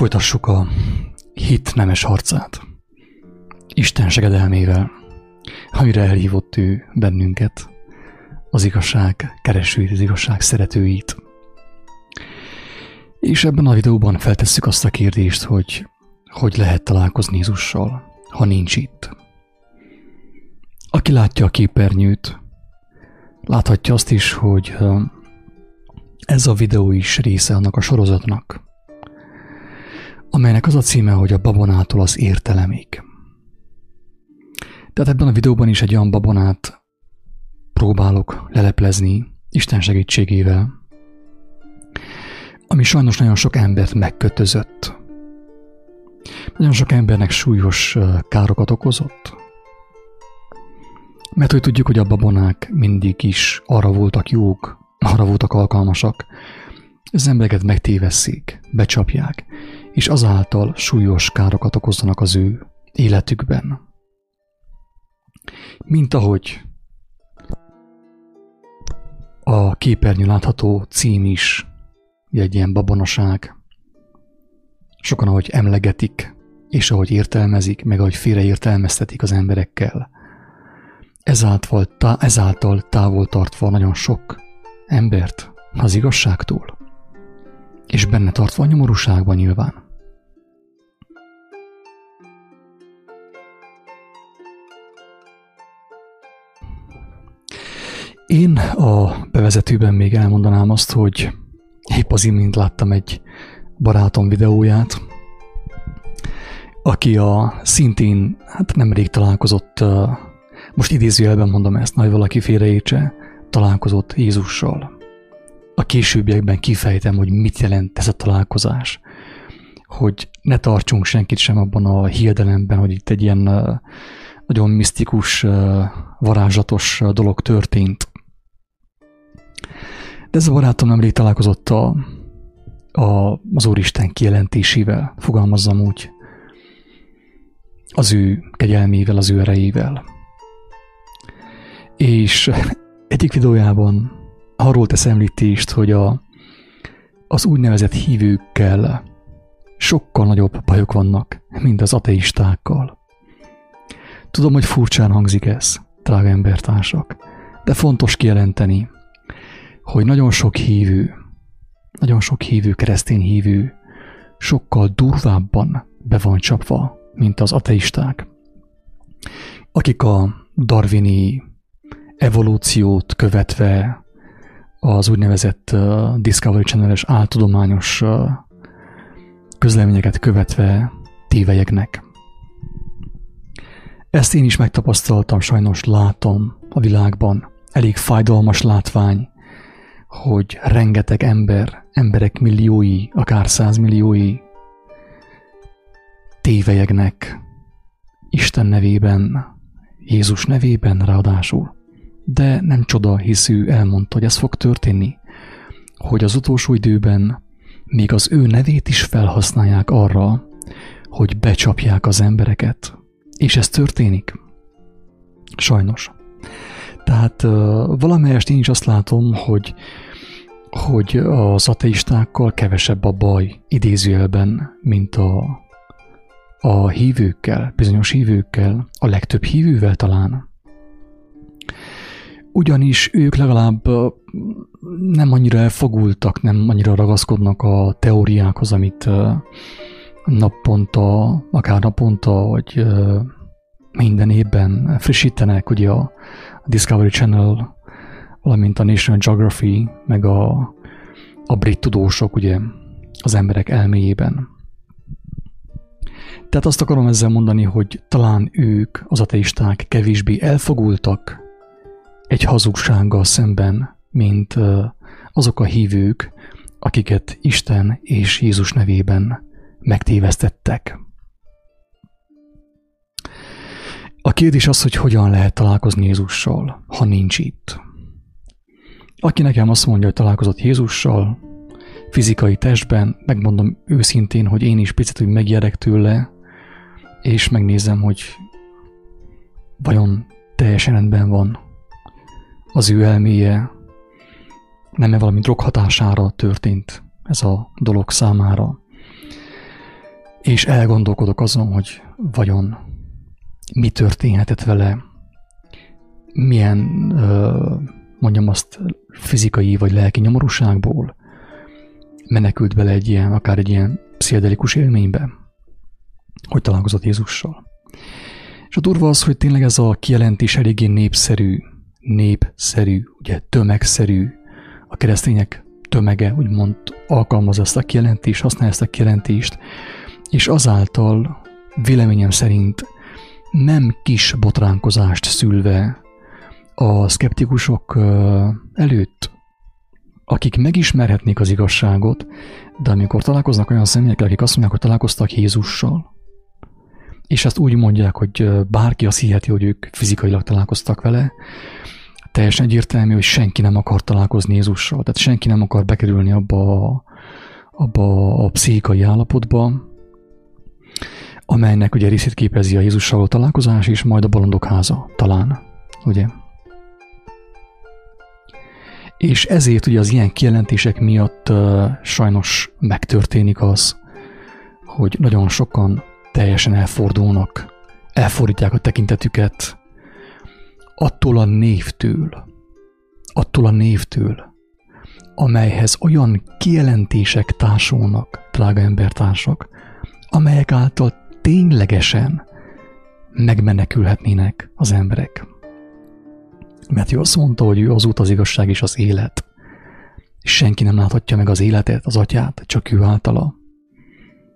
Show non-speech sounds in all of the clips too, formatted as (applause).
Folytassuk a hit nemes harcát. Isten segedelmével, amire elhívott ő bennünket, az igazság keresőit, az igazság szeretőit. És ebben a videóban feltesszük azt a kérdést, hogy hogy lehet találkozni Jézussal, ha nincs itt. Aki látja a képernyőt, láthatja azt is, hogy ez a videó is része annak a sorozatnak, amelynek az a címe, hogy a babonától az értelemig. Tehát ebben a videóban is egy olyan babonát próbálok leleplezni Isten segítségével, ami sajnos nagyon sok embert megkötözött. Nagyon sok embernek súlyos károkat okozott. Mert hogy tudjuk, hogy a babonák mindig is arra voltak jók, arra voltak alkalmasak, az embereket megtéveszik, becsapják, és azáltal súlyos károkat okozzanak az ő életükben. Mint ahogy a képernyő látható cím is egy ilyen babonaság. Sokan, ahogy emlegetik, és ahogy értelmezik, meg ahogy félreértelmeztetik az emberekkel. Ezáltal, tá, ezáltal távol tartva nagyon sok embert az igazságtól, és benne tartva a nyomorúságban nyilván. Én a bevezetőben még elmondanám azt, hogy épp az imént láttam egy barátom videóját, aki a szintén, hát nemrég találkozott, most idézőjelben mondom ezt, nagy valaki félreértse, találkozott Jézussal. A későbbiekben kifejtem, hogy mit jelent ez a találkozás. Hogy ne tartsunk senkit sem abban a hiedelemben, hogy itt egy ilyen nagyon misztikus, varázslatos dolog történt. De ez a barátom nemrég találkozott a, a, az Úristen kijelentésével, fogalmazzam úgy, az ő kegyelmével, az ő erejével. És egyik videójában arról tesz említést, hogy a, az úgynevezett hívőkkel sokkal nagyobb bajok vannak, mint az ateistákkal. Tudom, hogy furcsán hangzik ez, drága embertársak, de fontos kijelenteni, hogy nagyon sok hívő, nagyon sok hívő, keresztény hívő sokkal durvábban be van csapva, mint az ateisták, akik a darwini evolúciót követve az úgynevezett Discovery Channel-es áltudományos közleményeket követve tévejeknek. Ezt én is megtapasztaltam, sajnos látom a világban. Elég fájdalmas látvány, hogy rengeteg ember, emberek milliói, akár százmilliói tévejegnek Isten nevében, Jézus nevében ráadásul. De nem csoda, hisz ő elmondta, hogy ez fog történni, hogy az utolsó időben még az ő nevét is felhasználják arra, hogy becsapják az embereket. És ez történik. Sajnos. Tehát valamelyest én is azt látom, hogy, hogy az ateistákkal kevesebb a baj idézőjelben, mint a, a hívőkkel, bizonyos hívőkkel, a legtöbb hívővel talán. Ugyanis ők legalább nem annyira elfogultak, nem annyira ragaszkodnak a teóriákhoz, amit naponta, akár naponta, vagy minden évben frissítenek, ugye a Discovery Channel, valamint a National Geography, meg a, a brit tudósok, ugye az emberek elméjében. Tehát azt akarom ezzel mondani, hogy talán ők, az ateisták kevésbé elfogultak egy hazugsággal szemben, mint azok a hívők, akiket Isten és Jézus nevében megtévesztettek. A kérdés az, hogy hogyan lehet találkozni Jézussal, ha nincs itt. Aki nekem azt mondja, hogy találkozott Jézussal, fizikai testben, megmondom őszintén, hogy én is picit úgy megjelentek tőle, és megnézem, hogy vajon teljesen rendben van az ő elméje, nem-e valami drog hatására történt ez a dolog számára. és elgondolkodok azon, hogy vajon mi történhetett vele, milyen, mondjam azt, fizikai vagy lelki nyomorúságból menekült bele egy ilyen, akár egy ilyen pszichedelikus élménybe, hogy találkozott Jézussal. És a durva az, hogy tényleg ez a kijelentés eléggé népszerű, népszerű, ugye tömegszerű, a keresztények tömege úgymond alkalmaz ezt a kijelentést, használja ezt a kijelentést, és azáltal véleményem szerint nem kis botránkozást szülve a szkeptikusok előtt, akik megismerhetnék az igazságot, de amikor találkoznak olyan személyek, akik azt mondják, hogy találkoztak Jézussal, és ezt úgy mondják, hogy bárki azt hiheti, hogy ők fizikailag találkoztak vele, teljesen egyértelmű, hogy senki nem akar találkozni Jézussal, tehát senki nem akar bekerülni abba a, abba a pszichikai állapotba, amelynek ugye részét képezi a Jézussal találkozás, és majd a bolondok háza, talán, ugye? És ezért ugye az ilyen kijelentések miatt uh, sajnos megtörténik az, hogy nagyon sokan teljesen elfordulnak, elfordítják a tekintetüket attól a névtől, attól a névtől, amelyhez olyan kijelentések társulnak, drága embertársak, amelyek által ténylegesen megmenekülhetnének az emberek. Mert ő azt mondta, hogy ő az út, az igazság és az élet. Senki nem láthatja meg az életet, az atyát, csak ő általa.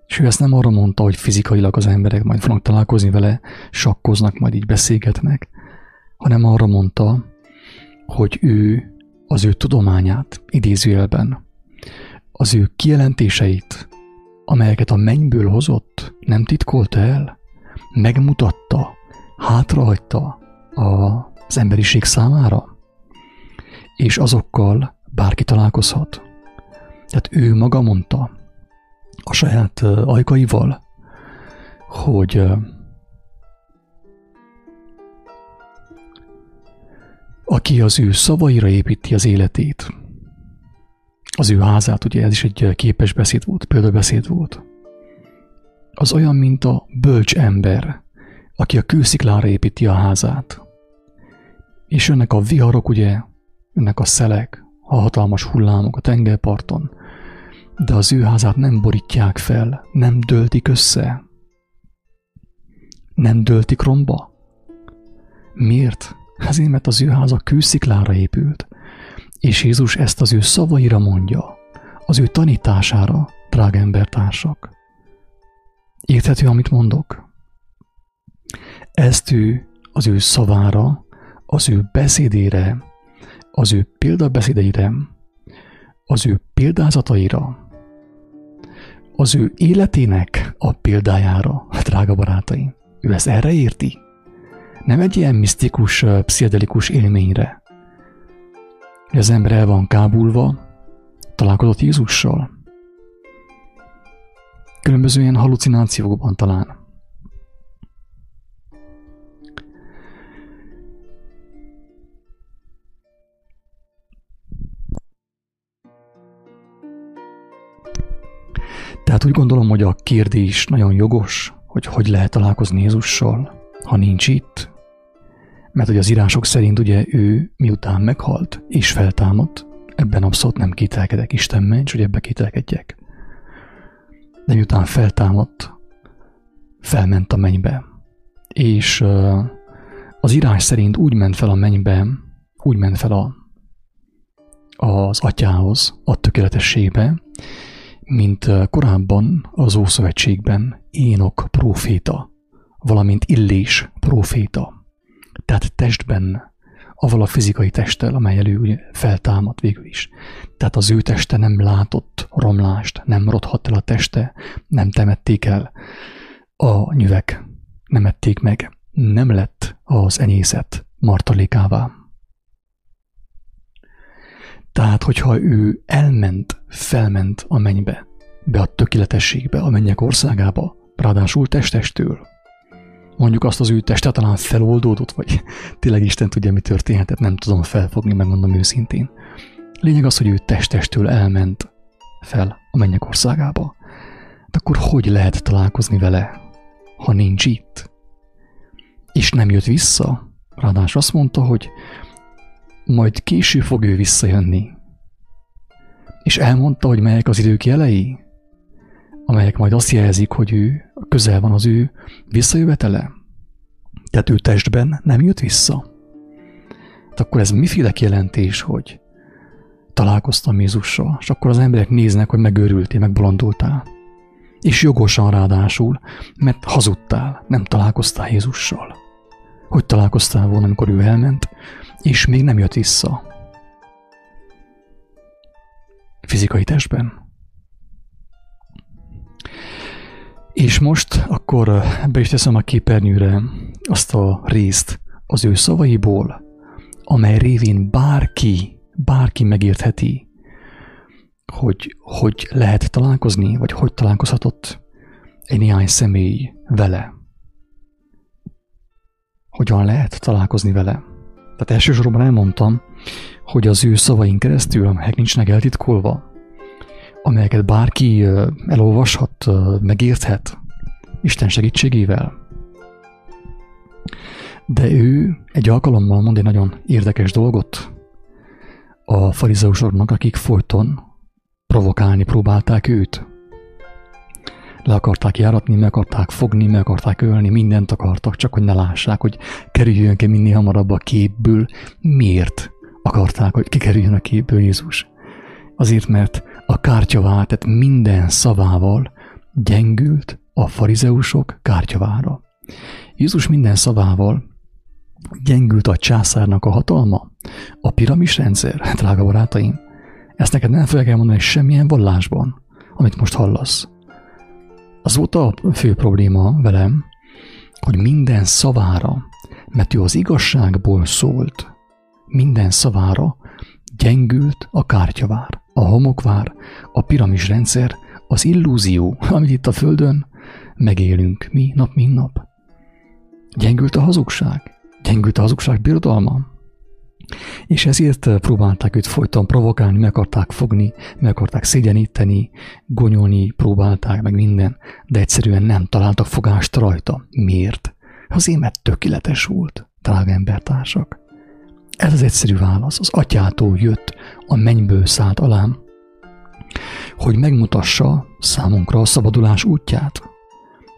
És ő ezt nem arra mondta, hogy fizikailag az emberek majd fognak találkozni vele, sakkoznak, majd így beszélgetnek, hanem arra mondta, hogy ő az ő tudományát, idézőjelben, az ő kijelentéseit, amelyeket a mennyből hozott, nem titkolta el, megmutatta, hátrahagyta az emberiség számára, és azokkal bárki találkozhat. Tehát ő maga mondta a saját ajkaival, hogy aki az ő szavaira építi az életét, az ő házát, ugye ez is egy képes beszéd volt, példabeszéd volt, az olyan, mint a bölcs ember, aki a kősziklára építi a házát. És önnek a viharok, ugye, önnek a szelek, a hatalmas hullámok a tengerparton, de az ő házát nem borítják fel, nem döltik össze, nem döltik romba. Miért? Azért, mert az ő háza kősziklára épült, és Jézus ezt az ő szavaira mondja, az ő tanítására, drága embertársak. Érthető, amit mondok? Ezt ő az ő szavára, az ő beszédére, az ő példabeszédeire, az ő példázataira, az ő életének a példájára, drága barátaim. Ő ezt erre érti? Nem egy ilyen misztikus, pszichedelikus élményre. Az ember el van kábulva, találkozott Jézussal. Különböző ilyen halucinációkban talán. Tehát úgy gondolom, hogy a kérdés nagyon jogos, hogy hogy lehet találkozni Jézussal, ha nincs itt, mert hogy az írások szerint ugye ő miután meghalt és feltámadt, ebben abszolút nem kételkedek, Isten ments, hogy ebbe kételkedjek. De miután feltámadt, felment a mennybe. És az írás szerint úgy ment fel a mennybe, úgy ment fel a, az atyához, a tökéletességbe, mint korábban az Ószövetségben Énok próféta, valamint Illés próféta tehát testben, avval a fizikai testtel, amely elő feltámadt végül is. Tehát az ő teste nem látott romlást, nem rothadt el a teste, nem temették el a nyüvek, nem ették meg, nem lett az enyészet martalékává. Tehát, hogyha ő elment, felment a mennybe, be a tökéletességbe, a mennyek országába, ráadásul testestől, mondjuk azt az ő teste talán feloldódott, vagy (laughs) tényleg Isten tudja, mi történhetett, nem tudom felfogni, megmondom őszintén. Lényeg az, hogy ő testestől elment fel a mennyek országába. akkor hogy lehet találkozni vele, ha nincs itt? És nem jött vissza. Ráadásul azt mondta, hogy majd később fog ő visszajönni. És elmondta, hogy melyek az idők jelei, amelyek majd azt jelzik, hogy ő közel van az ő visszajövetele. Tehát ő testben nem jött vissza. Hát akkor ez miféle jelentés, hogy találkoztam Jézussal, és akkor az emberek néznek, hogy megőrültél, megbolondultál. És jogosan ráadásul, mert hazudtál, nem találkoztál Jézussal. Hogy találkoztál volna, amikor ő elment, és még nem jött vissza. Fizikai testben. És most akkor be is teszem a képernyőre azt a részt az ő szavaiból, amely révén bárki, bárki megértheti, hogy hogy lehet találkozni, vagy hogy találkozhatott egy néhány személy vele. Hogyan lehet találkozni vele. Tehát elsősorban elmondtam, hogy az ő szavain keresztül, amelyek nincsnek eltitkolva, amelyeket bárki elolvashat, megérthet, Isten segítségével. De ő egy alkalommal mond egy nagyon érdekes dolgot a farizeusoknak, akik folyton provokálni próbálták őt. Le akarták járatni, meg akarták fogni, meg akarták ölni, mindent akartak, csak hogy ne lássák, hogy kerüljön ki minél hamarabb a képből. Miért akarták, hogy kikerüljön a képből Jézus? Azért, mert a kártyavá, tehát minden szavával gyengült a farizeusok kártyavára. Jézus minden szavával gyengült a császárnak a hatalma, a piramis rendszer, drága barátaim. Ezt neked nem fel kell mondani semmilyen vallásban, amit most hallasz. Az volt a fő probléma velem, hogy minden szavára, mert ő az igazságból szólt, minden szavára gyengült a kártyavár, a homokvár, a piramis rendszer, az illúzió, amit itt a Földön megélünk mi nap, mint nap. Gyengült a hazugság, gyengült a hazugság birodalma, és ezért próbálták őt folyton provokálni, meg akarták fogni, meg akarták szégyeníteni, gonyolni próbálták, meg minden, de egyszerűen nem találtak fogást rajta. Miért? Azért, mert tökéletes volt, drága embertársak. Ez az egyszerű válasz. Az atyától jött, a mennyből szállt alám, hogy megmutassa számunkra a szabadulás útját,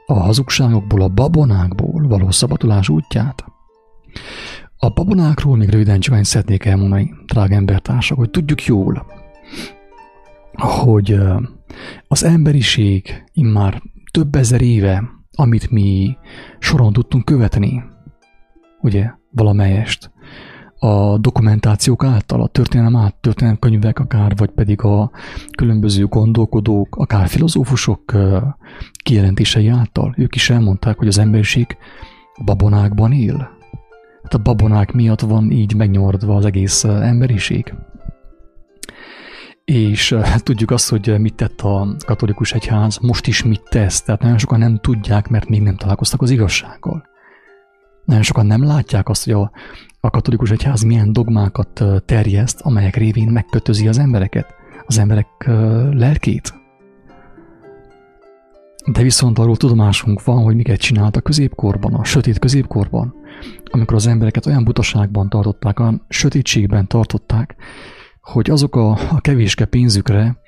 a hazugságokból, a babonákból való szabadulás útját. A babonákról még röviden csak szeretnék elmondani, drága embertársak, hogy tudjuk jól, hogy az emberiség immár több ezer éve, amit mi soron tudtunk követni, ugye, valamelyest, a dokumentációk által, a történelem át, történelem könyvek akár, vagy pedig a különböző gondolkodók, akár filozófusok kijelentései által. Ők is elmondták, hogy az emberiség babonákban él. Hát a babonák miatt van így megnyomordva az egész emberiség. És (laughs) tudjuk azt, hogy mit tett a katolikus egyház, most is mit tesz, tehát nagyon sokan nem tudják, mert még nem találkoztak az igazsággal. Nagyon sokan nem látják azt, hogy a, a katolikus egyház milyen dogmákat terjeszt, amelyek révén megkötözi az embereket, az emberek lelkét. De viszont arról tudomásunk van, hogy miket csinált a középkorban, a sötét középkorban, amikor az embereket olyan butaságban tartották, olyan sötétségben tartották, hogy azok a, a kevéske pénzükre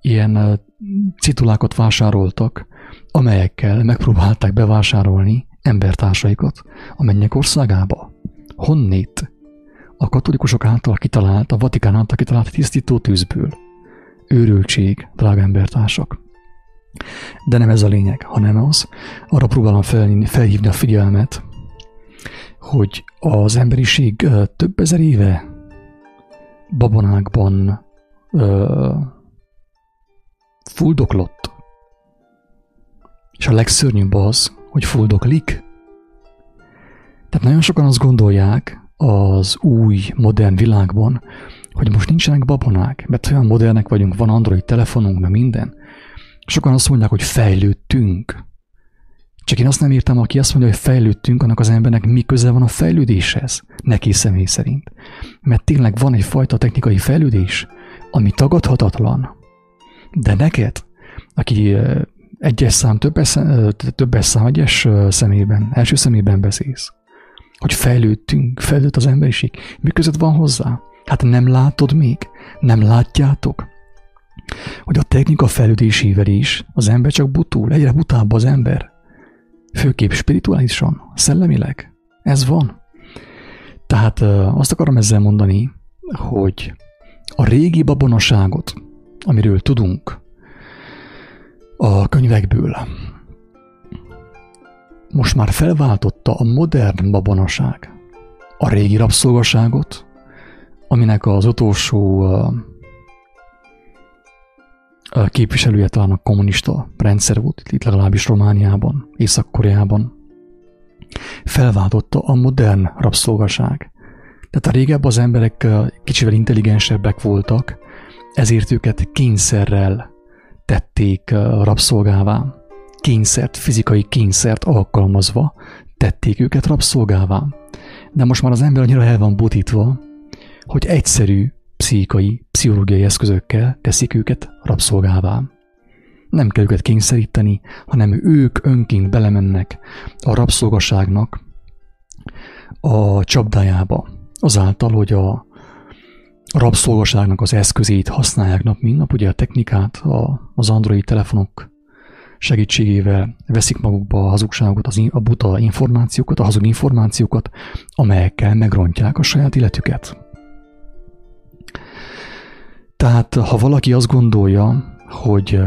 ilyen citulákat vásároltak, amelyekkel megpróbálták bevásárolni embertársaikat a mennyek országába. Honnét? A katolikusok által kitalált, a Vatikán által kitalált tisztító tűzből. Őrültség, drága embertársak. De nem ez a lényeg, hanem az, arra próbálom felhívni, a figyelmet, hogy az emberiség több ezer éve babonákban ö, fuldoklott. És a legszörnyűbb az, hogy fuldoklik. Tehát nagyon sokan azt gondolják az új, modern világban, hogy most nincsenek babonák, mert olyan modernek vagyunk, van Android telefonunk, meg minden. Sokan azt mondják, hogy fejlődtünk. Csak én azt nem értem, aki azt mondja, hogy fejlődtünk, annak az embernek mi köze van a fejlődéshez, neki személy szerint. Mert tényleg van egyfajta technikai fejlődés, ami tagadhatatlan. De neked, aki egyes szám, többes, többes szám, egyes szemében, első szemében beszélsz. Hogy fejlődtünk, fejlődött az emberiség. Mi között van hozzá? Hát nem látod még? Nem látjátok? Hogy a technika fejlődésével is az ember csak butul, egyre butább az ember. Főképp spirituálisan, szellemileg. Ez van. Tehát azt akarom ezzel mondani, hogy a régi babonaságot, amiről tudunk a könyvekből, most már felváltotta a modern babonaság a régi rabszolgaságot, aminek az utolsó képviselője talán a kommunista rendszer volt, itt legalábbis Romániában, Észak-Koreában, felváltotta a modern rabszolgaság. Tehát a régebb az emberek kicsivel intelligensebbek voltak, ezért őket kényszerrel tették rabszolgává. Kényszert, fizikai kényszert alkalmazva tették őket rabszolgává. De most már az ember annyira el van butítva, hogy egyszerű pszichikai, pszichológiai eszközökkel teszik őket rabszolgává. Nem kell őket kényszeríteni, hanem ők önként belemennek a rabszolgaságnak a csapdájába, azáltal, hogy a rabszolgaságnak az eszközét használják nap, mint nap, ugye a technikát, a, az Android telefonok segítségével veszik magukba a hazugságokat, az, a buta információkat, a hazug információkat, amelyekkel megrontják a saját életüket. Tehát ha valaki azt gondolja, hogy,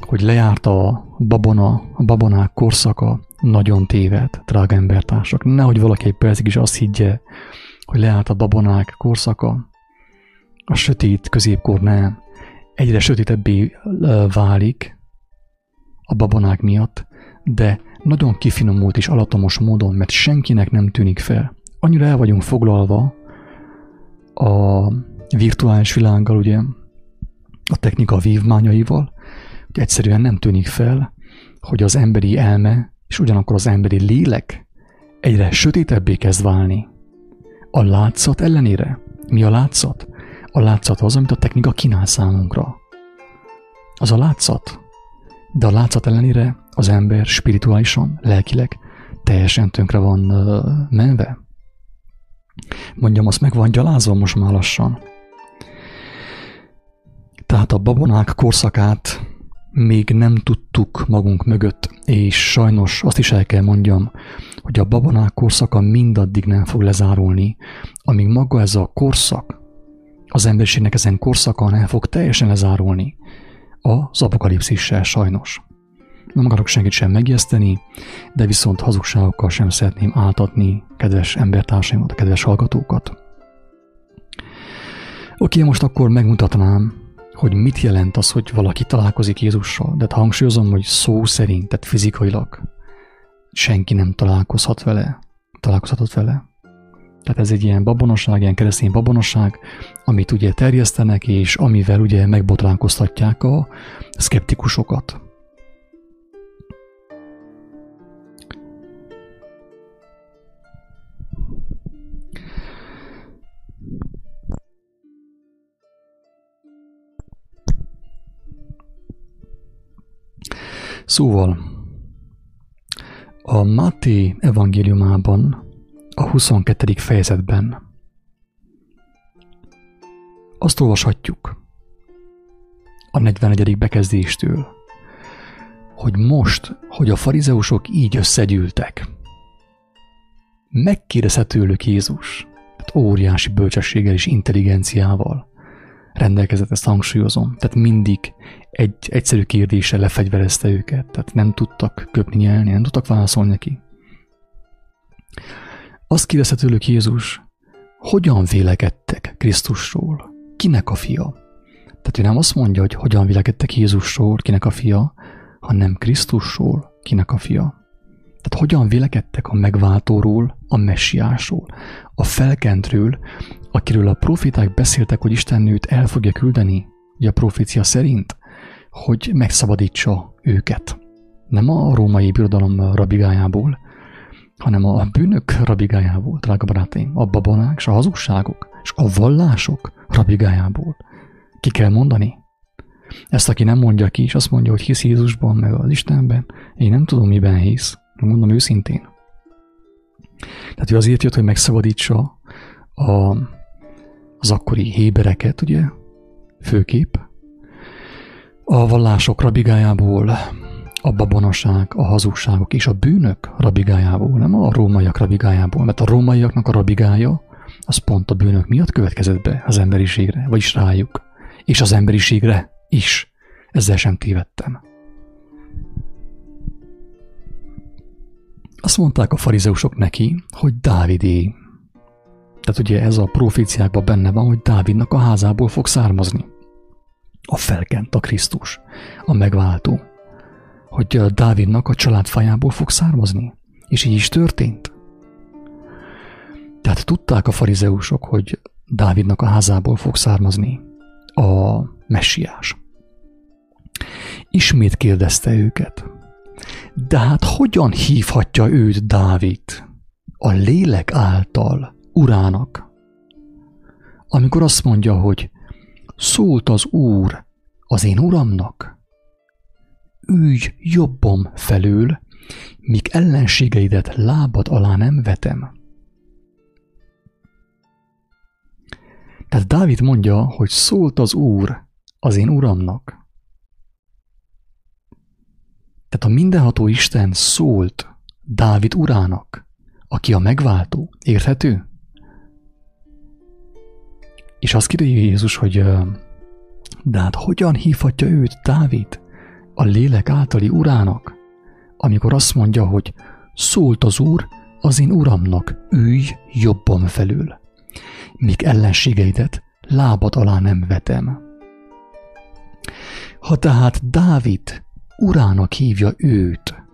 hogy lejárt a babona, a babonák korszaka, nagyon téved, drága embertársak. Nehogy valaki egy percig is azt higgye, hogy leállt a babonák korszaka, a sötét középkor nem. Egyre sötétebbé válik a babonák miatt, de nagyon kifinomult és alatomos módon, mert senkinek nem tűnik fel. Annyira el vagyunk foglalva a virtuális világgal, ugye, a technika vívmányaival, hogy egyszerűen nem tűnik fel, hogy az emberi elme és ugyanakkor az emberi lélek egyre sötétebbé kezd válni. A látszat ellenére. Mi a látszat? A látszat az, amit a technika kínál számunkra. Az a látszat. De a látszat ellenére az ember spirituálisan, lelkileg teljesen tönkre van uh, menve. Mondjam, azt meg van gyalázva most már lassan. Tehát a babonák korszakát még nem tudtuk magunk mögött, és sajnos azt is el kell mondjam, hogy a babonák korszaka mindaddig nem fog lezárulni, amíg maga ez a korszak, az emberiségnek ezen korszaka nem fog teljesen lezárulni az apokalipszissel sajnos. Nem akarok senkit sem megjeszteni, de viszont hazugságokkal sem szeretném áltatni kedves embertársaimat, kedves hallgatókat. Oké, most akkor megmutatnám, hogy mit jelent az, hogy valaki találkozik Jézussal. De hát hangsúlyozom, hogy szó szerint, tehát fizikailag senki nem találkozhat vele, találkozhatott vele. Tehát ez egy ilyen babonosság, ilyen keresztény babonosság, amit ugye terjesztenek, és amivel ugye megbotránkoztatják a szkeptikusokat. Szóval, a Máté evangéliumában, a 22. fejezetben azt olvashatjuk a 41. bekezdéstől, hogy most, hogy a farizeusok így összegyűltek, megkérdezhet tőlük Jézus, tehát óriási bölcsességgel és intelligenciával, rendelkezett, ezt hangsúlyozom. Tehát mindig egy egyszerű kérdéssel lefegyverezte őket, tehát nem tudtak köpni, nyelni, nem tudtak válaszolni neki. Azt kérdezte tőlük Jézus, hogyan vélekedtek Krisztusról? Kinek a fia? Tehát ő nem azt mondja, hogy hogyan vélekedtek Jézusról, kinek a fia, hanem Krisztusról, kinek a fia. Tehát hogyan vélekedtek a megváltóról, a messiásról, a felkentről, akiről a profiták beszéltek, hogy Isten őt el fogja küldeni, ugye a profécia szerint, hogy megszabadítsa őket. Nem a római birodalom rabigájából, hanem a bűnök rabigájából, drága barátaim, a babonák és a hazugságok és a vallások rabigájából. Ki kell mondani? Ezt, aki nem mondja ki, és azt mondja, hogy hisz Jézusban, meg az Istenben, én nem tudom, miben hisz. Mondom őszintén. Tehát ő azért jött, hogy megszabadítsa a, az akkori hébereket, ugye, főkép, a vallások rabigájából, a babonaság, a hazugságok és a bűnök rabigájából, nem a rómaiak rabigájából, mert a rómaiaknak a rabigája az pont a bűnök miatt következett be az emberiségre, vagyis rájuk, és az emberiségre is. Ezzel sem tévedtem. Azt mondták a farizeusok neki, hogy Dávidé. Tehát ugye ez a proféciákban benne van, hogy Dávidnak a házából fog származni. A felkent, a Krisztus, a megváltó. Hogy Dávidnak a családfájából fog származni. És így is történt. Tehát tudták a farizeusok, hogy Dávidnak a házából fog származni a messiás. Ismét kérdezte őket. De hát hogyan hívhatja őt Dávid a lélek által urának? Amikor azt mondja, hogy szólt az Úr az én uramnak, ülj jobbom felől, míg ellenségeidet lábad alá nem vetem. Tehát Dávid mondja, hogy szólt az Úr az én uramnak. Tehát a mindenható Isten szólt Dávid urának, aki a megváltó. Érthető? És azt kérdezi Jézus, hogy de hát hogyan hívhatja őt Dávid a lélek általi urának, amikor azt mondja, hogy szólt az Úr az én uramnak, ülj jobban felül, míg ellenségeidet lábad alá nem vetem. Ha tehát Dávid urának hívja őt,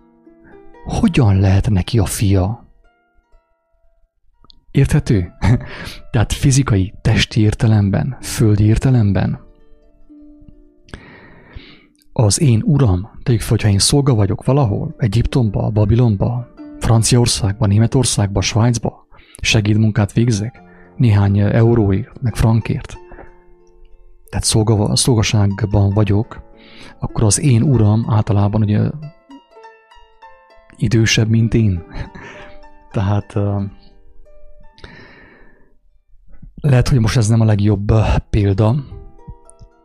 hogyan lehet neki a fia? Érthető? (laughs) Tehát fizikai, testi értelemben, földi értelemben. Az én uram, tegyük fel, hogyha én szolga vagyok valahol, Egyiptomba, Babilonba, Franciaországba, Németországba, Svájcba, segédmunkát végzek, néhány euróért, meg frankért. Tehát szolga, szolgaságban vagyok, akkor az én uram általában ugye idősebb, mint én. (laughs) Tehát lehet, hogy most ez nem a legjobb példa,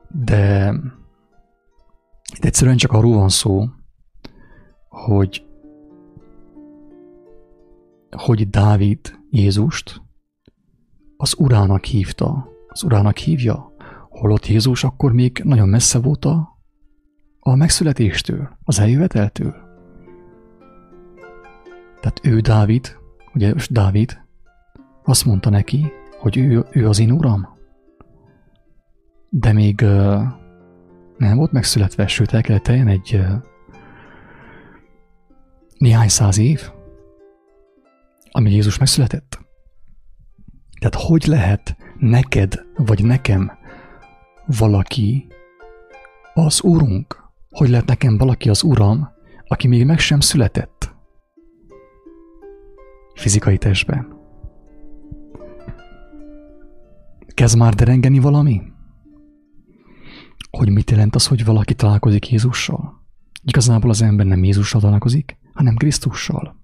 de itt egyszerűen csak arról van szó, hogy hogy Dávid Jézust az urának hívta, az urának hívja, holott Jézus akkor még nagyon messze volt a a megszületéstől, az eljöveteltől. Tehát ő Dávid, ugye Dávid azt mondta neki, hogy ő, ő az én uram. De még uh, nem volt megszületve, sőt el kellett teljen egy uh, néhány száz év, amíg Jézus megszületett. Tehát hogy lehet neked vagy nekem valaki az Úrunk? Hogy lehet nekem valaki az Uram, aki még meg sem született? Fizikai testben. Kezd már derengeni valami? Hogy mit jelent az, hogy valaki találkozik Jézussal? Igazából az ember nem Jézussal találkozik, hanem Krisztussal.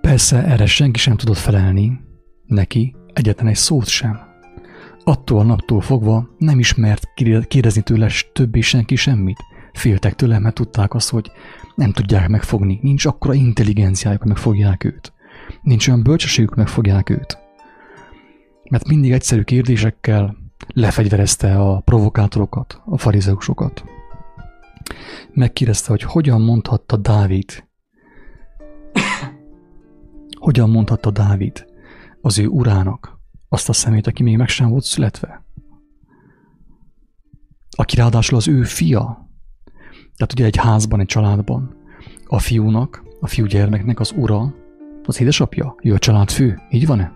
Persze erre senki sem tudott felelni, neki egyetlen egy szót sem. Attól a naptól fogva nem ismert kérdezni tőle többé senki semmit. Féltek tőle, mert tudták azt, hogy nem tudják megfogni. Nincs akkora intelligenciájuk, hogy megfogják őt. Nincs olyan bölcsességük, hogy megfogják őt. Mert mindig egyszerű kérdésekkel lefegyverezte a provokátorokat, a farizeusokat. Megkérdezte, hogy hogyan mondhatta Dávid, (coughs) hogyan mondhatta Dávid az ő urának, azt a szemét, aki még meg sem volt születve. Aki ráadásul az ő fia. Tehát ugye egy házban, egy családban a fiúnak, a fiú gyermeknek az ura, az édesapja, ő a család fő. Így van-e?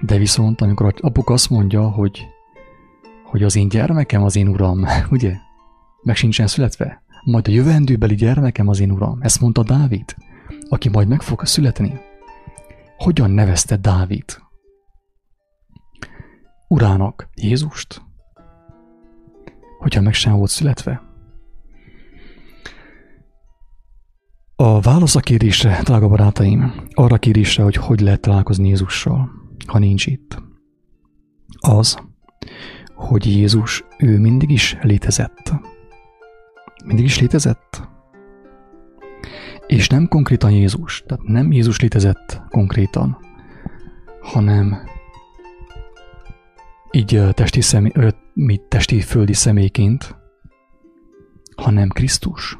De viszont, amikor apuk azt mondja, hogy, hogy az én gyermekem az én uram, (laughs) ugye? Meg sincsen születve. Majd a jövendőbeli gyermekem az én uram. Ezt mondta Dávid, aki majd meg fog születni. Hogyan nevezte Dávid urának Jézust, hogyha meg sem volt születve? A válasz a kérdésre, drága barátaim, arra a kérdésre, hogy hogy lehet találkozni Jézussal, ha nincs itt, az, hogy Jézus, ő mindig is létezett. Mindig is létezett. És nem konkrétan Jézus, tehát nem Jézus létezett konkrétan, hanem így testi, személy, mi testi földi személyként, hanem Krisztus.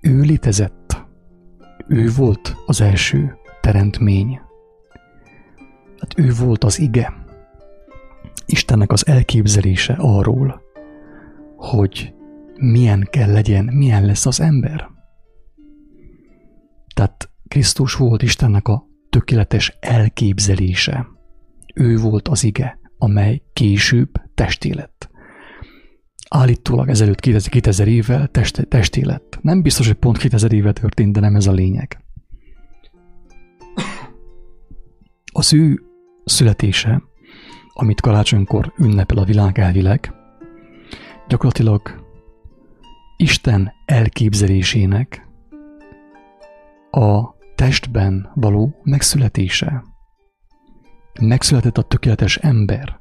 Ő létezett. Ő volt az első teremtmény. Hát ő volt az ige. Istennek az elképzelése arról, hogy milyen kell legyen, milyen lesz az ember. Tehát Krisztus volt Istennek a tökéletes elképzelése. Ő volt az ige, amely később testé lett. Állítólag ezelőtt 2000 évvel test, testé lett. Nem biztos, hogy pont 2000 éve történt, de nem ez a lényeg. Az ő születése, amit karácsonykor ünnepel a világ elvileg, gyakorlatilag Isten elképzelésének a testben való megszületése. Megszületett a tökéletes ember,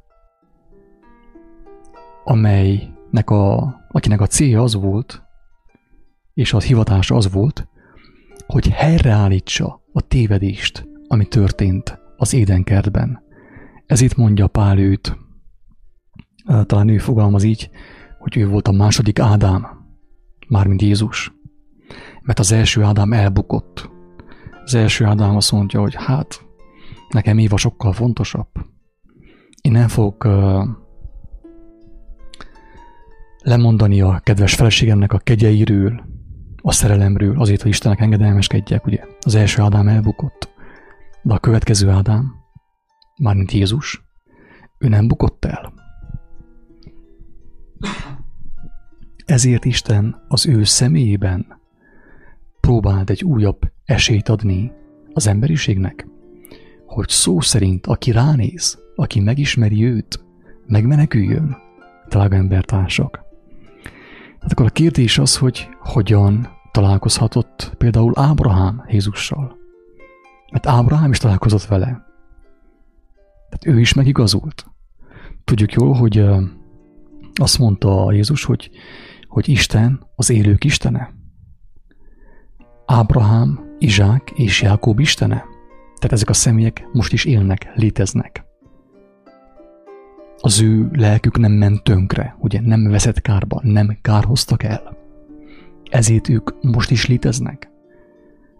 amelynek a, akinek a célja az volt, és az hivatása az volt, hogy helyreállítsa a tévedést, ami történt az édenkertben. Ez itt mondja Pál őt, talán ő fogalmaz így, hogy ő volt a második Ádám, mármint Jézus. Mert az első Ádám elbukott. Az első Ádám azt mondja, hogy hát, nekem Éva sokkal fontosabb. Én nem fogok uh, lemondani a kedves feleségemnek a kegyeiről, a szerelemről, azért, hogy Istennek engedelmeskedjek, ugye. Az első Ádám elbukott. De a következő Ádám, mármint Jézus, ő nem bukott el. Ezért Isten az ő személyében próbált egy újabb esélyt adni az emberiségnek, hogy szó szerint, aki ránéz, aki megismeri őt, megmeneküljön, drága embertársak. Hát akkor a kérdés az, hogy hogyan találkozhatott például Ábrahám Jézussal. Mert Ábrahám is találkozott vele. Tehát ő is megigazult. Tudjuk jól, hogy azt mondta Jézus, hogy, hogy Isten az élők Istene. Ábrahám, Izsák és Jákob Istene. Tehát ezek a személyek most is élnek, léteznek. Az ő lelkük nem ment tönkre, ugye nem veszett kárba, nem kárhoztak el. Ezért ők most is léteznek.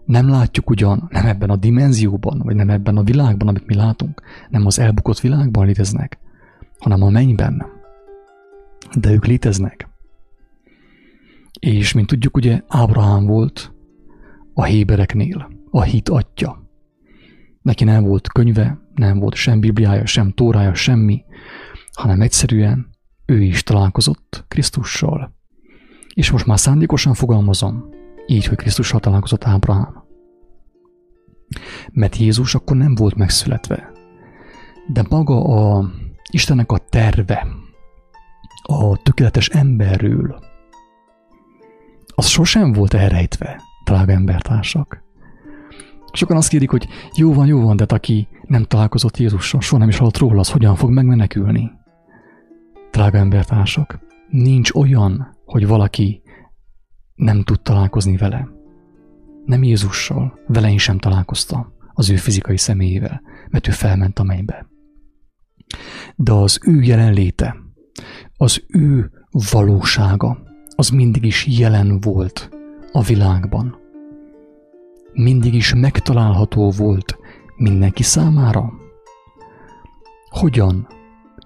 Nem látjuk ugyan, nem ebben a dimenzióban, vagy nem ebben a világban, amit mi látunk, nem az elbukott világban léteznek, hanem a mennyben. De ők léteznek. És mint tudjuk, ugye Ábrahám volt a hébereknél, a hit atya. Neki nem volt könyve, nem volt sem Bibliája, sem Tórája, semmi, hanem egyszerűen ő is találkozott Krisztussal. És most már szándékosan fogalmazom, így, hogy Krisztussal találkozott Ábrahám. Mert Jézus akkor nem volt megszületve. De maga a Istennek a terve, a tökéletes emberről, az sosem volt elrejtve, drága embertársak. Sokan azt kérik, hogy jó van, jó van, de aki nem találkozott Jézussal, soha nem is hallott róla, az hogyan fog megmenekülni? Drága embertársak, nincs olyan, hogy valaki nem tud találkozni vele. Nem Jézussal, vele én sem találkoztam, az ő fizikai személyével, mert ő felment a mennybe. De az ő jelenléte, az ő valósága, az mindig is jelen volt a világban. Mindig is megtalálható volt mindenki számára. Hogyan?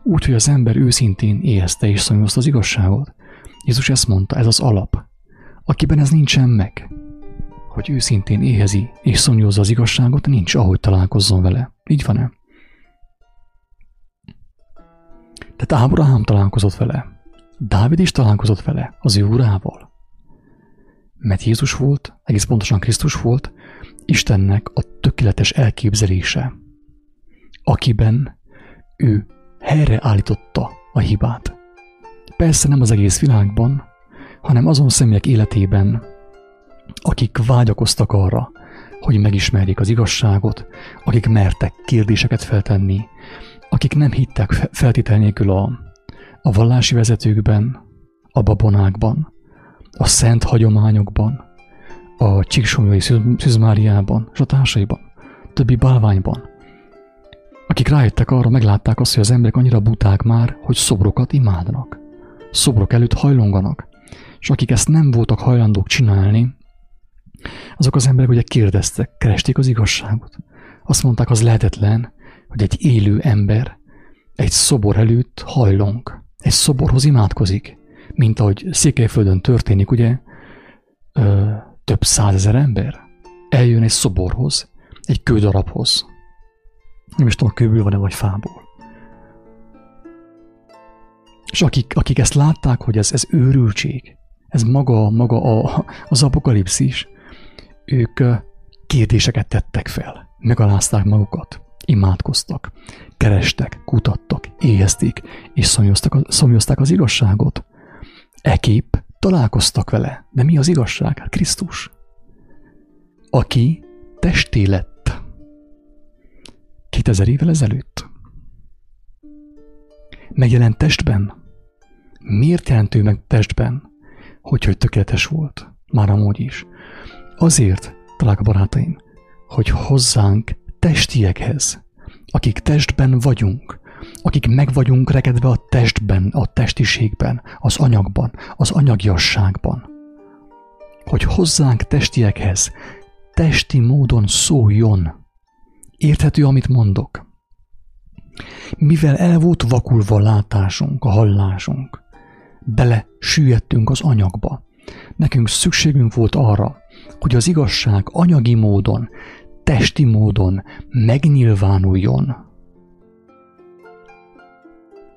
Úgy, hogy az ember őszintén érzte és szomjazta az igazságot. Jézus ezt mondta, ez az alap. Akiben ez nincsen meg, hogy őszintén éhezi és szomjazza az igazságot, nincs ahogy találkozzon vele. Így van-e? Tehát Ábrahám találkozott vele. Dávid is találkozott vele, az ő urával. Mert Jézus volt, egész pontosan Krisztus volt, Istennek a tökéletes elképzelése, akiben ő helyreállította a hibát. Persze nem az egész világban, hanem azon személyek életében, akik vágyakoztak arra, hogy megismerjék az igazságot, akik mertek kérdéseket feltenni, akik nem hittek feltétel nélkül a, a vallási vezetőkben, a babonákban, a szent hagyományokban, a Csíksomjói Szűzmáriában és a társaiban, többi bálványban, akik rájöttek arra, meglátták azt, hogy az emberek annyira buták már, hogy szobrokat imádnak. Szobrok előtt hajlonganak. És akik ezt nem voltak hajlandók csinálni, azok az emberek ugye kérdeztek, keresték az igazságot. Azt mondták, az lehetetlen, hogy egy élő ember egy szobor előtt hajlong, egy szoborhoz imádkozik, mint ahogy Székelyföldön történik, ugye, ö, több százezer ember eljön egy szoborhoz, egy kődarabhoz. Nem is tudom, kőből van-e vagy fából. És akik, akik ezt látták, hogy ez, ez őrültség, ez maga, maga a, az apokalipszis, ők kérdéseket tettek fel, megalázták magukat, imádkoztak, kerestek, kutattak, éhezték, és szomjoztak, szomjozták az igazságot. Ekép találkoztak vele. De mi az igazság? Hát Krisztus. Aki testé lett. 2000 évvel ezelőtt. Megjelent testben. Miért jelentő meg testben? Hogy, hogy tökéletes volt. Már amúgy is. Azért, drága barátaim, hogy hozzánk testiekhez, akik testben vagyunk, akik meg vagyunk rekedve a testben, a testiségben, az anyagban, az anyagiasságban, hogy hozzánk testiekhez testi módon szóljon. Érthető, amit mondok? Mivel el volt vakulva a látásunk, a hallásunk, bele süllyedtünk az anyagba. Nekünk szükségünk volt arra, hogy az igazság anyagi módon, testi módon megnyilvánuljon.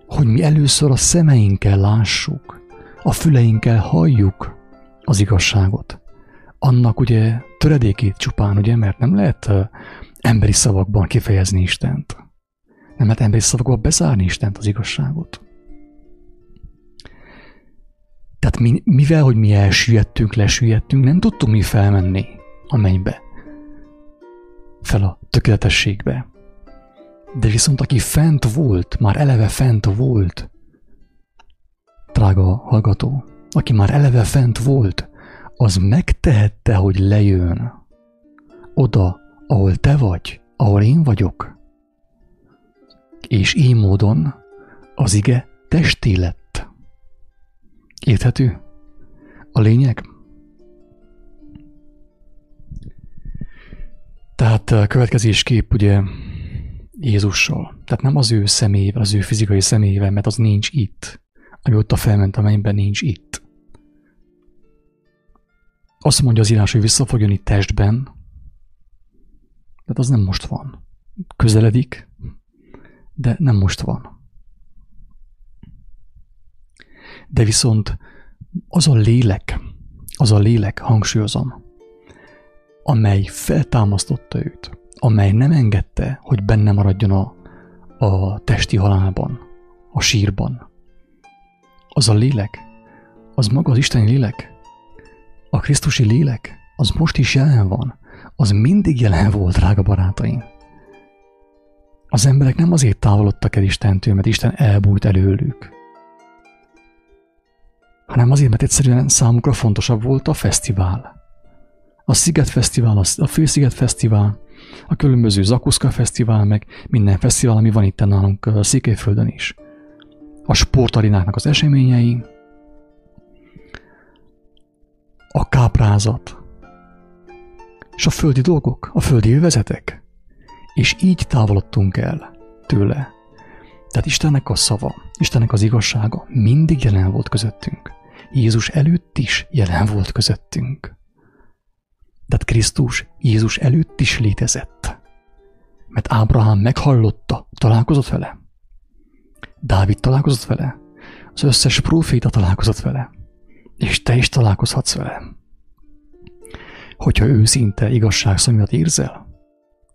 Hogy mi először a szemeinkkel lássuk, a füleinkkel halljuk az igazságot. Annak ugye töredékét csupán, ugye, mert nem lehet emberi szavakban kifejezni Istent. Nem lehet emberi szavakban bezárni Istent az igazságot. Tehát mi, mivel, hogy mi elsüllyedtünk, lesüllyedtünk, nem tudtunk mi felmenni a mennybe. Fel a tökéletességbe. De viszont aki fent volt, már eleve fent volt, drága hallgató, aki már eleve fent volt, az megtehette, hogy lejön oda, ahol te vagy, ahol én vagyok. És így módon az ige testé lett Érthető? A lényeg? Tehát a következésképp ugye Jézussal. Tehát nem az ő személyével, az ő fizikai személyével, mert az nincs itt. Ami ott a felment a mennyben, nincs itt. Azt mondja az írás, hogy vissza fog jönni testben, tehát az nem most van. Közeledik, de nem most van. De viszont az a lélek, az a lélek, hangsúlyozom, amely feltámasztotta őt, amely nem engedte, hogy benne maradjon a, a testi halálban, a sírban. Az a lélek, az maga az isteni lélek, a Krisztusi lélek, az most is jelen van, az mindig jelen volt, drága barátaim. Az emberek nem azért távolodtak el Istentől, mert Isten elbújt előlük, hanem azért, mert egyszerűen számukra fontosabb volt a fesztivál. A Sziget Fesztivál, a Fősziget Fesztivál, a különböző Zakuszka Fesztivál, meg minden fesztivál, ami van itt nálunk Székelyföldön is. A sportarináknak az eseményei, a káprázat, és a földi dolgok, a földi élvezetek. És így távolodtunk el tőle. Tehát Istennek a szava, Istennek az igazsága mindig jelen volt közöttünk. Jézus előtt is jelen volt közöttünk. Tehát Krisztus Jézus előtt is létezett. Mert Ábrahám meghallotta, találkozott vele. Dávid találkozott vele. Az összes próféta találkozott vele. És te is találkozhatsz vele. Hogyha őszinte igazság miatt érzel,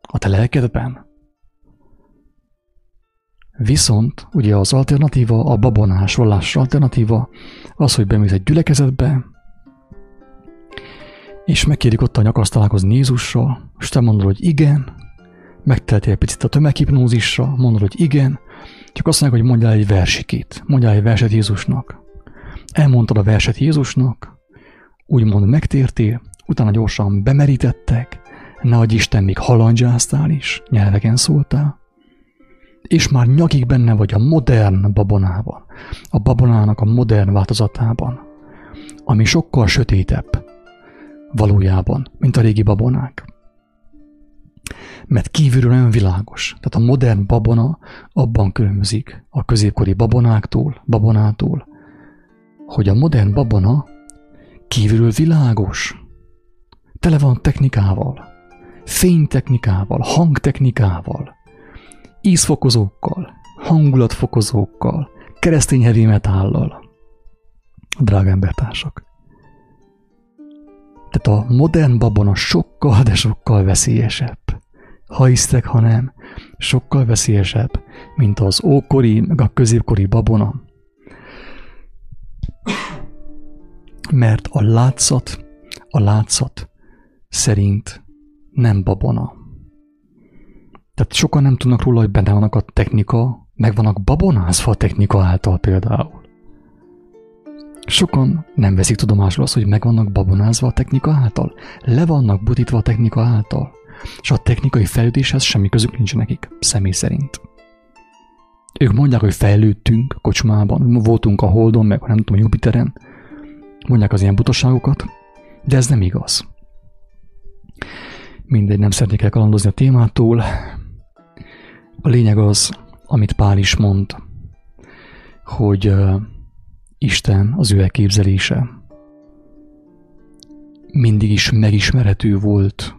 a te lelkedben, Viszont ugye az alternatíva, a babonás vallás alternatíva az, hogy bemész egy gyülekezetbe, és megkérik ott a nyakasz találkozni Jézussal, és te mondod, hogy igen, megtelti egy picit a tömeghipnózisra, mondod, hogy igen, csak azt mondják, hogy mondjál egy versikét, mondjál egy verset Jézusnak. Elmondtad a verset Jézusnak, úgymond megtértél, utána gyorsan bemerítettek, nehogy Isten még halandzsáztál is, nyelveken szóltál, és már nyakig benne vagy a modern babonában, a babonának a modern változatában, ami sokkal sötétebb valójában, mint a régi babonák. Mert kívülről nagyon világos. Tehát a modern babona abban különbözik a középkori babonáktól, babonától, hogy a modern babona kívülről világos, tele van technikával, fénytechnikával, hangtechnikával, ízfokozókkal, hangulatfokozókkal, keresztény heavy metállal. Drága embertársak. Tehát a modern babona sokkal, de sokkal veszélyesebb. Ha hisztek, ha nem, sokkal veszélyesebb, mint az ókori, meg a középkori babona. Mert a látszat, a látszat szerint nem babona. Tehát sokan nem tudnak róla, hogy benne vannak a technika, meg vannak babonázva a technika által például. Sokan nem veszik tudomásul azt, hogy meg vannak babonázva a technika által, le vannak butítva a technika által, és a technikai fejlődéshez semmi közük nincs nekik, személy szerint. Ők mondják, hogy fejlődtünk kocsmában, voltunk a Holdon, meg nem tudom, Jupiteren, mondják az ilyen butaságokat, de ez nem igaz. Mindegy, nem szeretnék elkalandozni a témától. A lényeg az, amit Pál is mond, hogy Isten az ő elképzelése mindig is megismerhető volt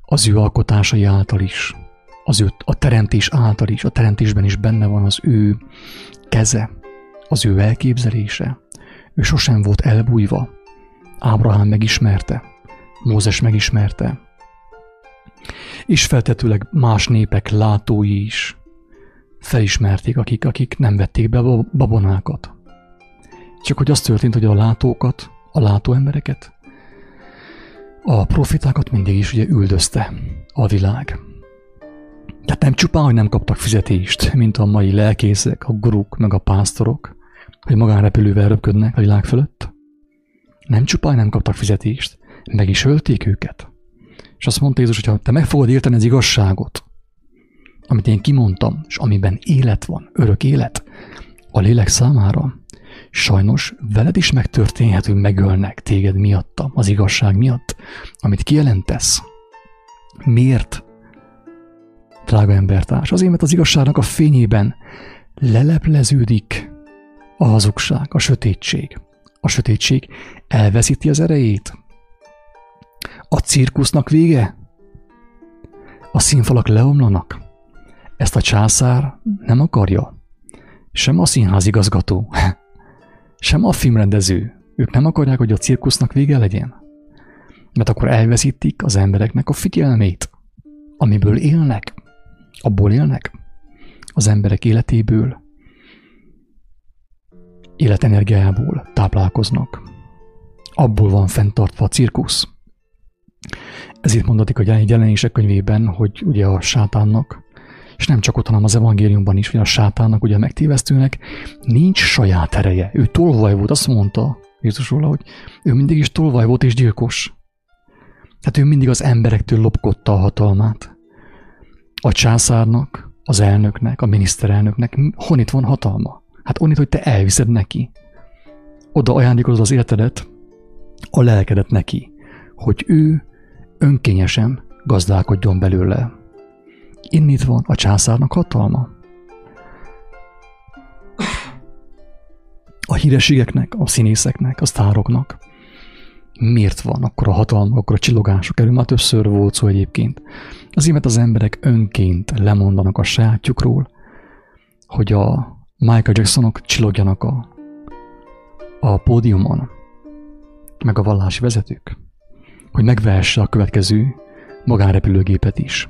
az ő alkotásai által is, az ő, a teremtés által is, a teremtésben is benne van az ő keze, az ő elképzelése. Ő sosem volt elbújva. Ábrahám megismerte, Mózes megismerte, és feltetőleg más népek látói is felismerték, akik, akik nem vették be babonákat. Csak hogy az történt, hogy a látókat, a látó embereket, a profitákat mindig is ugye üldözte a világ. Tehát nem csupán, hogy nem kaptak fizetést, mint a mai lelkészek, a guruk, meg a pásztorok, hogy magánrepülővel röpködnek a világ fölött. Nem csupán nem kaptak fizetést, meg is ölték őket. És azt mondta Jézus, hogy ha te meg fogod érteni az igazságot, amit én kimondtam, és amiben élet van, örök élet, a lélek számára, sajnos veled is megtörténhet, hogy megölnek téged miatta, az igazság miatt, amit kijelentesz. Miért? Drága embertárs, azért, mert az igazságnak a fényében lelepleződik a hazugság, a sötétség. A sötétség elveszíti az erejét. A cirkusznak vége? A színfalak leomlanak? Ezt a császár nem akarja. Sem a színház igazgató, (laughs) sem a filmrendező. Ők nem akarják, hogy a cirkusznak vége legyen. Mert akkor elveszítik az embereknek a figyelmét, amiből élnek, abból élnek, az emberek életéből, életenergiájából táplálkoznak. Abból van fenntartva a cirkusz. Ezért mondatik a jelenések könyvében, hogy ugye a sátánnak és nem csak ott, hanem az evangéliumban is, hogy a sátánnak, ugye a megtévesztőnek nincs saját ereje. Ő tolvaj volt, azt mondta Jézus róla, hogy ő mindig is tolvaj volt és gyilkos. Tehát ő mindig az emberektől lopkodta a hatalmát. A császárnak, az elnöknek, a miniszterelnöknek honnit van hatalma? Hát onnit, hogy te elviszed neki. Oda ajándékozod az életedet, a lelkedet neki, hogy ő önkényesen gazdálkodjon belőle. Innit van a császárnak hatalma. A hírességeknek, a színészeknek, a sztároknak. Miért van akkor a hatalma, akkor a csillogások? Erről már többször volt szó egyébként. Azért, mert az emberek önként lemondanak a sajátjukról, hogy a Michael Jacksonok csillogjanak a, a pódiumon, meg a vallási vezetők, hogy megvehesse a következő magánrepülőgépet is.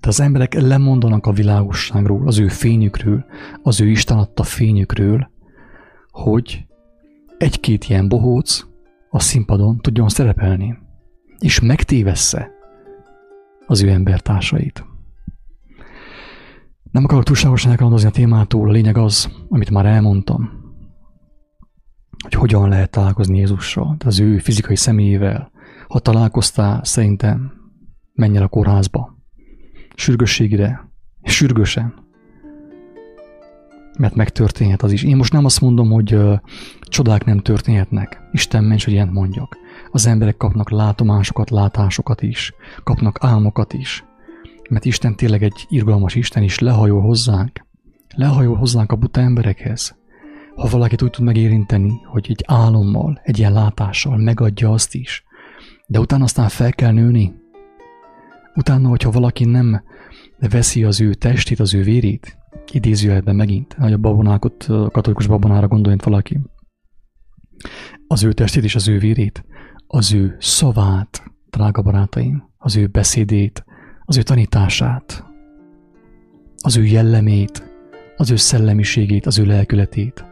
De az emberek lemondanak a világosságról, az ő fényükről, az ő Isten adta fényükről, hogy egy-két ilyen bohóc a színpadon tudjon szerepelni, és megtévessze az ő embertársait. Nem akarok túlságosan elkalandozni a témától, a lényeg az, amit már elmondtam, hogy hogyan lehet találkozni Jézussal, az ő fizikai személyével. Ha találkoztál, szerintem menj el a kórházba. Sürgősségre, sürgősen. Mert megtörténhet az is. Én most nem azt mondom, hogy uh, csodák nem történhetnek. Isten ments, hogy ilyet mondjak. Az emberek kapnak látomásokat, látásokat is. Kapnak álmokat is mert Isten tényleg egy irgalmas Isten is lehajol hozzánk. Lehajol hozzánk a buta emberekhez. Ha valakit úgy tud megérinteni, hogy egy álommal, egy ilyen látással megadja azt is, de utána aztán fel kell nőni. Utána, hogyha valaki nem veszi az ő testét, az ő vérét, idézőjelben megint, hogy a babonákot, a katolikus babonára gondoljon valaki, az ő testét és az ő vérét, az ő szavát, drága barátaim, az ő beszédét, az ő tanítását, az ő jellemét, az ő szellemiségét, az ő lelkületét,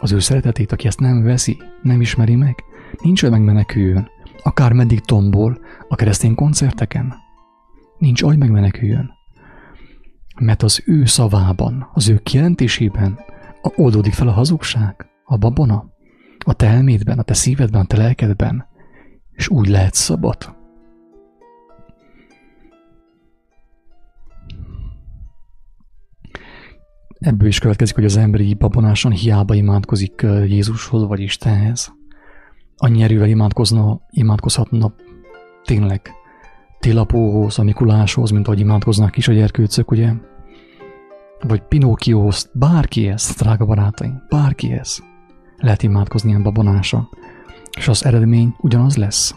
az ő szeretetét, aki ezt nem veszi, nem ismeri meg, nincs olyan megmeneküljön, akár meddig tombol a keresztény koncerteken. Nincs oly megmeneküljön. Mert az ő szavában, az ő kijelentésében oldódik fel a hazugság, a babona, a te elmédben, a te szívedben, a te lelkedben, és úgy lehet szabad. Ebből is következik, hogy az emberi babonáson hiába imádkozik Jézushoz vagy Istenhez. Annyi erővel imádkozna, imádkozhatna tényleg Télapóhoz, a Mikuláshoz, mint ahogy imádkoznak is a gyerkőcök, ugye? Vagy Pinókióhoz, bárkihez, drága barátaim, bárkihez lehet imádkozni ilyen babonása, és az eredmény ugyanaz lesz.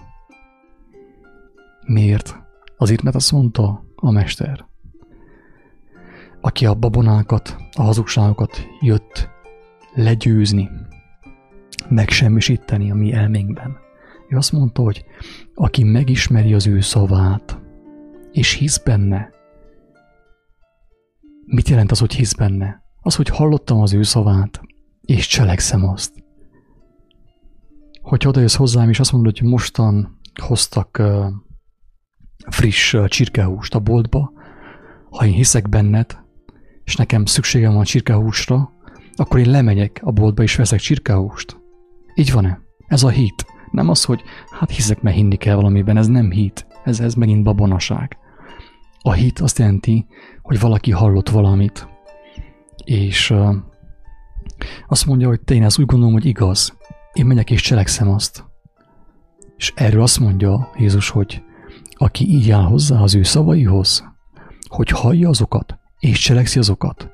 Miért? Azért, mert azt mondta a mester aki a babonákat, a hazugságokat jött legyőzni, megsemmisíteni a mi elménkben. Ő azt mondta, hogy aki megismeri az ő szavát, és hisz benne, mit jelent az, hogy hisz benne? Az, hogy hallottam az ő szavát, és cselekszem azt. Hogyha odajössz hozzám, és azt mondod, hogy mostan hoztak friss csirkehúst a boltba, ha én hiszek benned, és nekem szükségem van csirkehúsra, akkor én lemegyek a boltba és veszek csirkehúst. Így van-e? Ez a hit. Nem az, hogy hát hiszek, mert hinni kell valamiben, ez nem hit. Ez, ez megint babonaság. A hit azt jelenti, hogy valaki hallott valamit, és uh, azt mondja, hogy te én ezt úgy gondolom, hogy igaz. Én megyek és cselekszem azt. És erről azt mondja Jézus, hogy aki így áll hozzá az ő szavaihoz, hogy hallja azokat, és cselekszi azokat,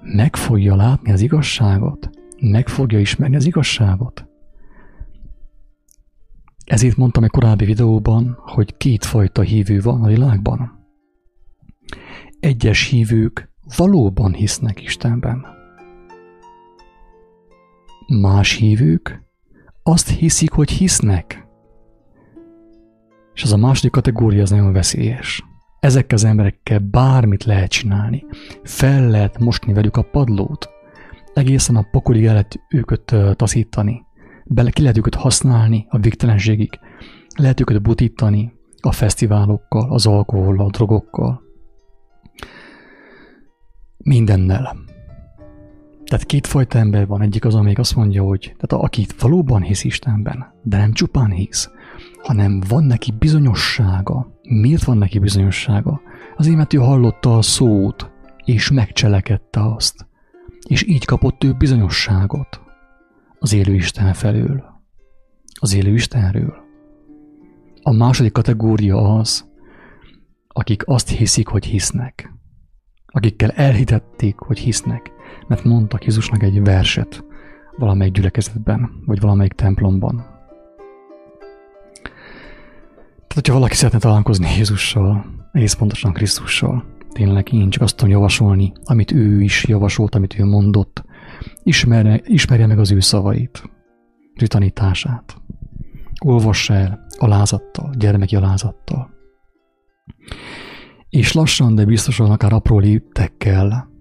meg fogja látni az igazságot, meg fogja ismerni az igazságot. Ezért mondtam egy korábbi videóban, hogy kétfajta hívő van a világban. Egyes hívők valóban hisznek Istenben. Más hívők azt hiszik, hogy hisznek. És az a második kategória az nagyon veszélyes. Ezekkel az emberekkel bármit lehet csinálni. Fel lehet mosni velük a padlót. Egészen a pokolig el lehet őket taszítani. Bele ki lehet őket használni a végtelenségig. Lehet őket butítani a fesztiválokkal, az alkohollal, a drogokkal. Mindennel. Tehát kétfajta ember van. Egyik az, amelyik azt mondja, hogy tehát aki valóban hisz Istenben, de nem csupán hisz, hanem van neki bizonyossága. Miért van neki bizonyossága? Azért, mert ő hallotta a szót, és megcselekedte azt. És így kapott ő bizonyosságot az élő Isten felől. Az élő Istenről. A második kategória az, akik azt hiszik, hogy hisznek. Akikkel elhitették, hogy hisznek, mert mondtak Jézusnak egy verset valamelyik gyülekezetben, vagy valamelyik templomban. Tehát, hogyha valaki szeretne találkozni Jézussal, egész pontosan Krisztussal, tényleg én csak azt tudom javasolni, amit ő is javasolt, amit ő mondott, ismerje, ismerje meg az ő szavait, az ő tanítását. Olvassa el alázattal, gyermeki alázattal. és lassan, de biztosan akár apró léptekkel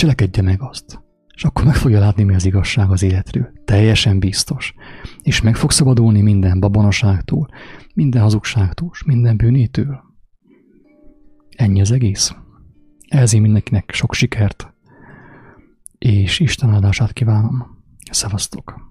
cselekedje meg azt. És akkor meg fogja látni, mi az igazság az életről. Teljesen biztos. És meg fog szabadulni minden babonaságtól, minden hazugságtól, minden bűnétől. Ennyi az egész. Ehhez én mindenkinek sok sikert, és Isten áldását kívánom. Szevasztok!